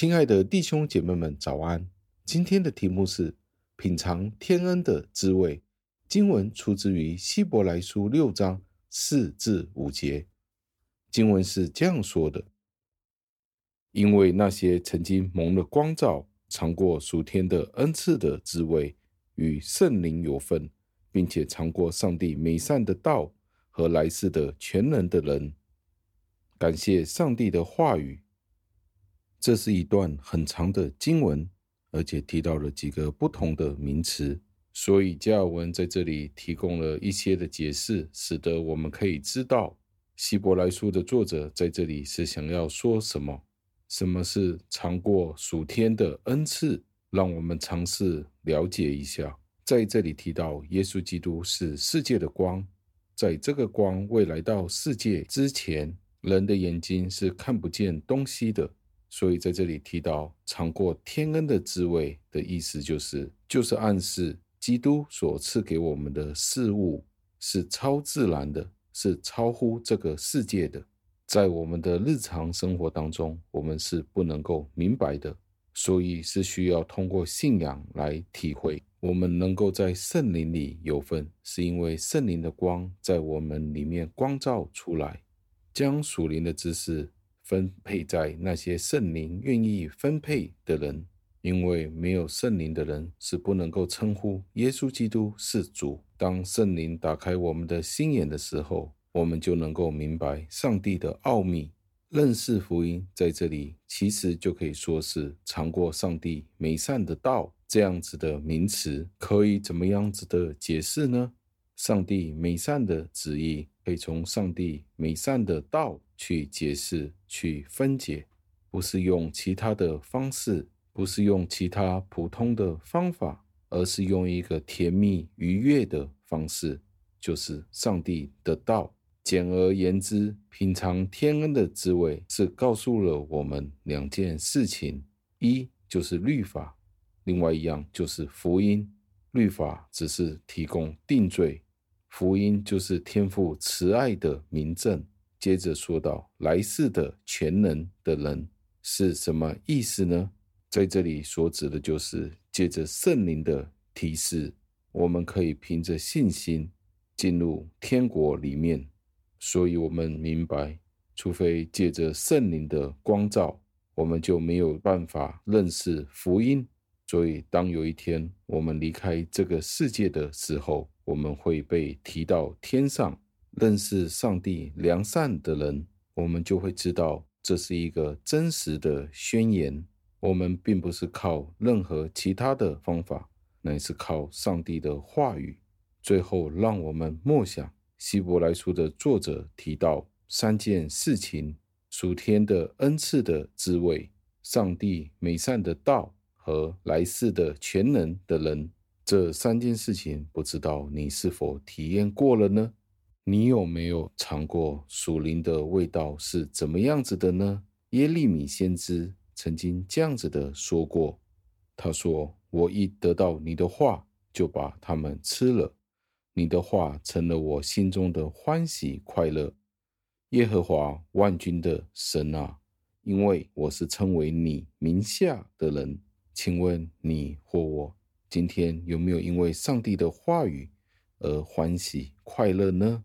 亲爱的弟兄姐妹们，早安！今天的题目是品尝天恩的滋味。经文出自于希伯来书六章四至五节。经文是这样说的：因为那些曾经蒙了光照、尝过属天的恩赐的滋味，与圣灵有分，并且尝过上帝美善的道和来世的权能的人，感谢上帝的话语。这是一段很长的经文，而且提到了几个不同的名词，所以加尔文在这里提供了一些的解释，使得我们可以知道希伯来书的作者在这里是想要说什么。什么是尝过属天的恩赐？让我们尝试了解一下。在这里提到，耶稣基督是世界的光，在这个光未来到世界之前，人的眼睛是看不见东西的。所以在这里提到尝过天恩的滋味的意思，就是就是暗示基督所赐给我们的事物是超自然的，是超乎这个世界的，在我们的日常生活当中，我们是不能够明白的，所以是需要通过信仰来体会。我们能够在圣灵里有份，是因为圣灵的光在我们里面光照出来，将属灵的知识。分配在那些圣灵愿意分配的人，因为没有圣灵的人是不能够称呼耶稣基督是主。当圣灵打开我们的心眼的时候，我们就能够明白上帝的奥秘，认识福音。在这里，其实就可以说是尝过上帝美善的道这样子的名词，可以怎么样子的解释呢？上帝美善的旨意可以从上帝美善的道。去解释、去分解，不是用其他的方式，不是用其他普通的方法，而是用一个甜蜜愉悦的方式，就是上帝的道。简而言之，品尝天恩的滋味，是告诉了我们两件事情：一就是律法，另外一样就是福音。律法只是提供定罪，福音就是天父慈爱的明证。接着说到来世的全能的人是什么意思呢？在这里所指的就是借着圣灵的提示，我们可以凭着信心进入天国里面。所以，我们明白，除非借着圣灵的光照，我们就没有办法认识福音。所以，当有一天我们离开这个世界的时候，我们会被提到天上。认识上帝良善的人，我们就会知道这是一个真实的宣言。我们并不是靠任何其他的方法，乃是靠上帝的话语。最后，让我们默想希伯来书的作者提到三件事情：属天的恩赐的滋味、上帝美善的道和来世的全能的人。这三件事情，不知道你是否体验过了呢？你有没有尝过属灵的味道是怎么样子的呢？耶利米先知曾经这样子的说过，他说：“我一得到你的话，就把它们吃了。你的话成了我心中的欢喜快乐。耶和华万军的神啊，因为我是称为你名下的人，请问你或我今天有没有因为上帝的话语而欢喜快乐呢？”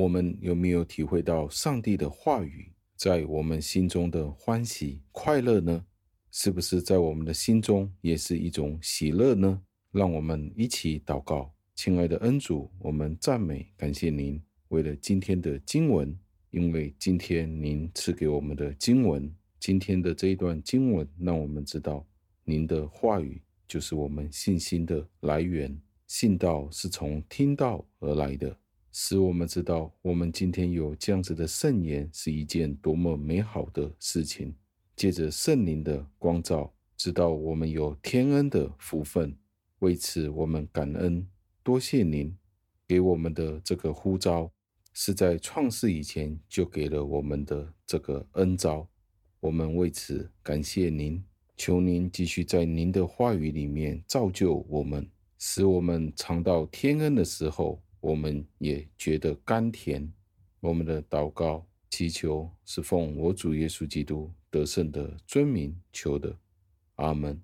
我们有没有体会到上帝的话语在我们心中的欢喜快乐呢？是不是在我们的心中也是一种喜乐呢？让我们一起祷告，亲爱的恩主，我们赞美感谢您，为了今天的经文，因为今天您赐给我们的经文，今天的这一段经文，让我们知道您的话语就是我们信心的来源，信道是从听道而来的。使我们知道，我们今天有这样子的圣言是一件多么美好的事情。借着圣灵的光照，知道我们有天恩的福分，为此我们感恩，多谢您给我们的这个呼召，是在创世以前就给了我们的这个恩召。我们为此感谢您，求您继续在您的话语里面造就我们，使我们尝到天恩的时候。我们也觉得甘甜。我们的祷告祈求是奉我主耶稣基督得胜的尊名求的，阿门。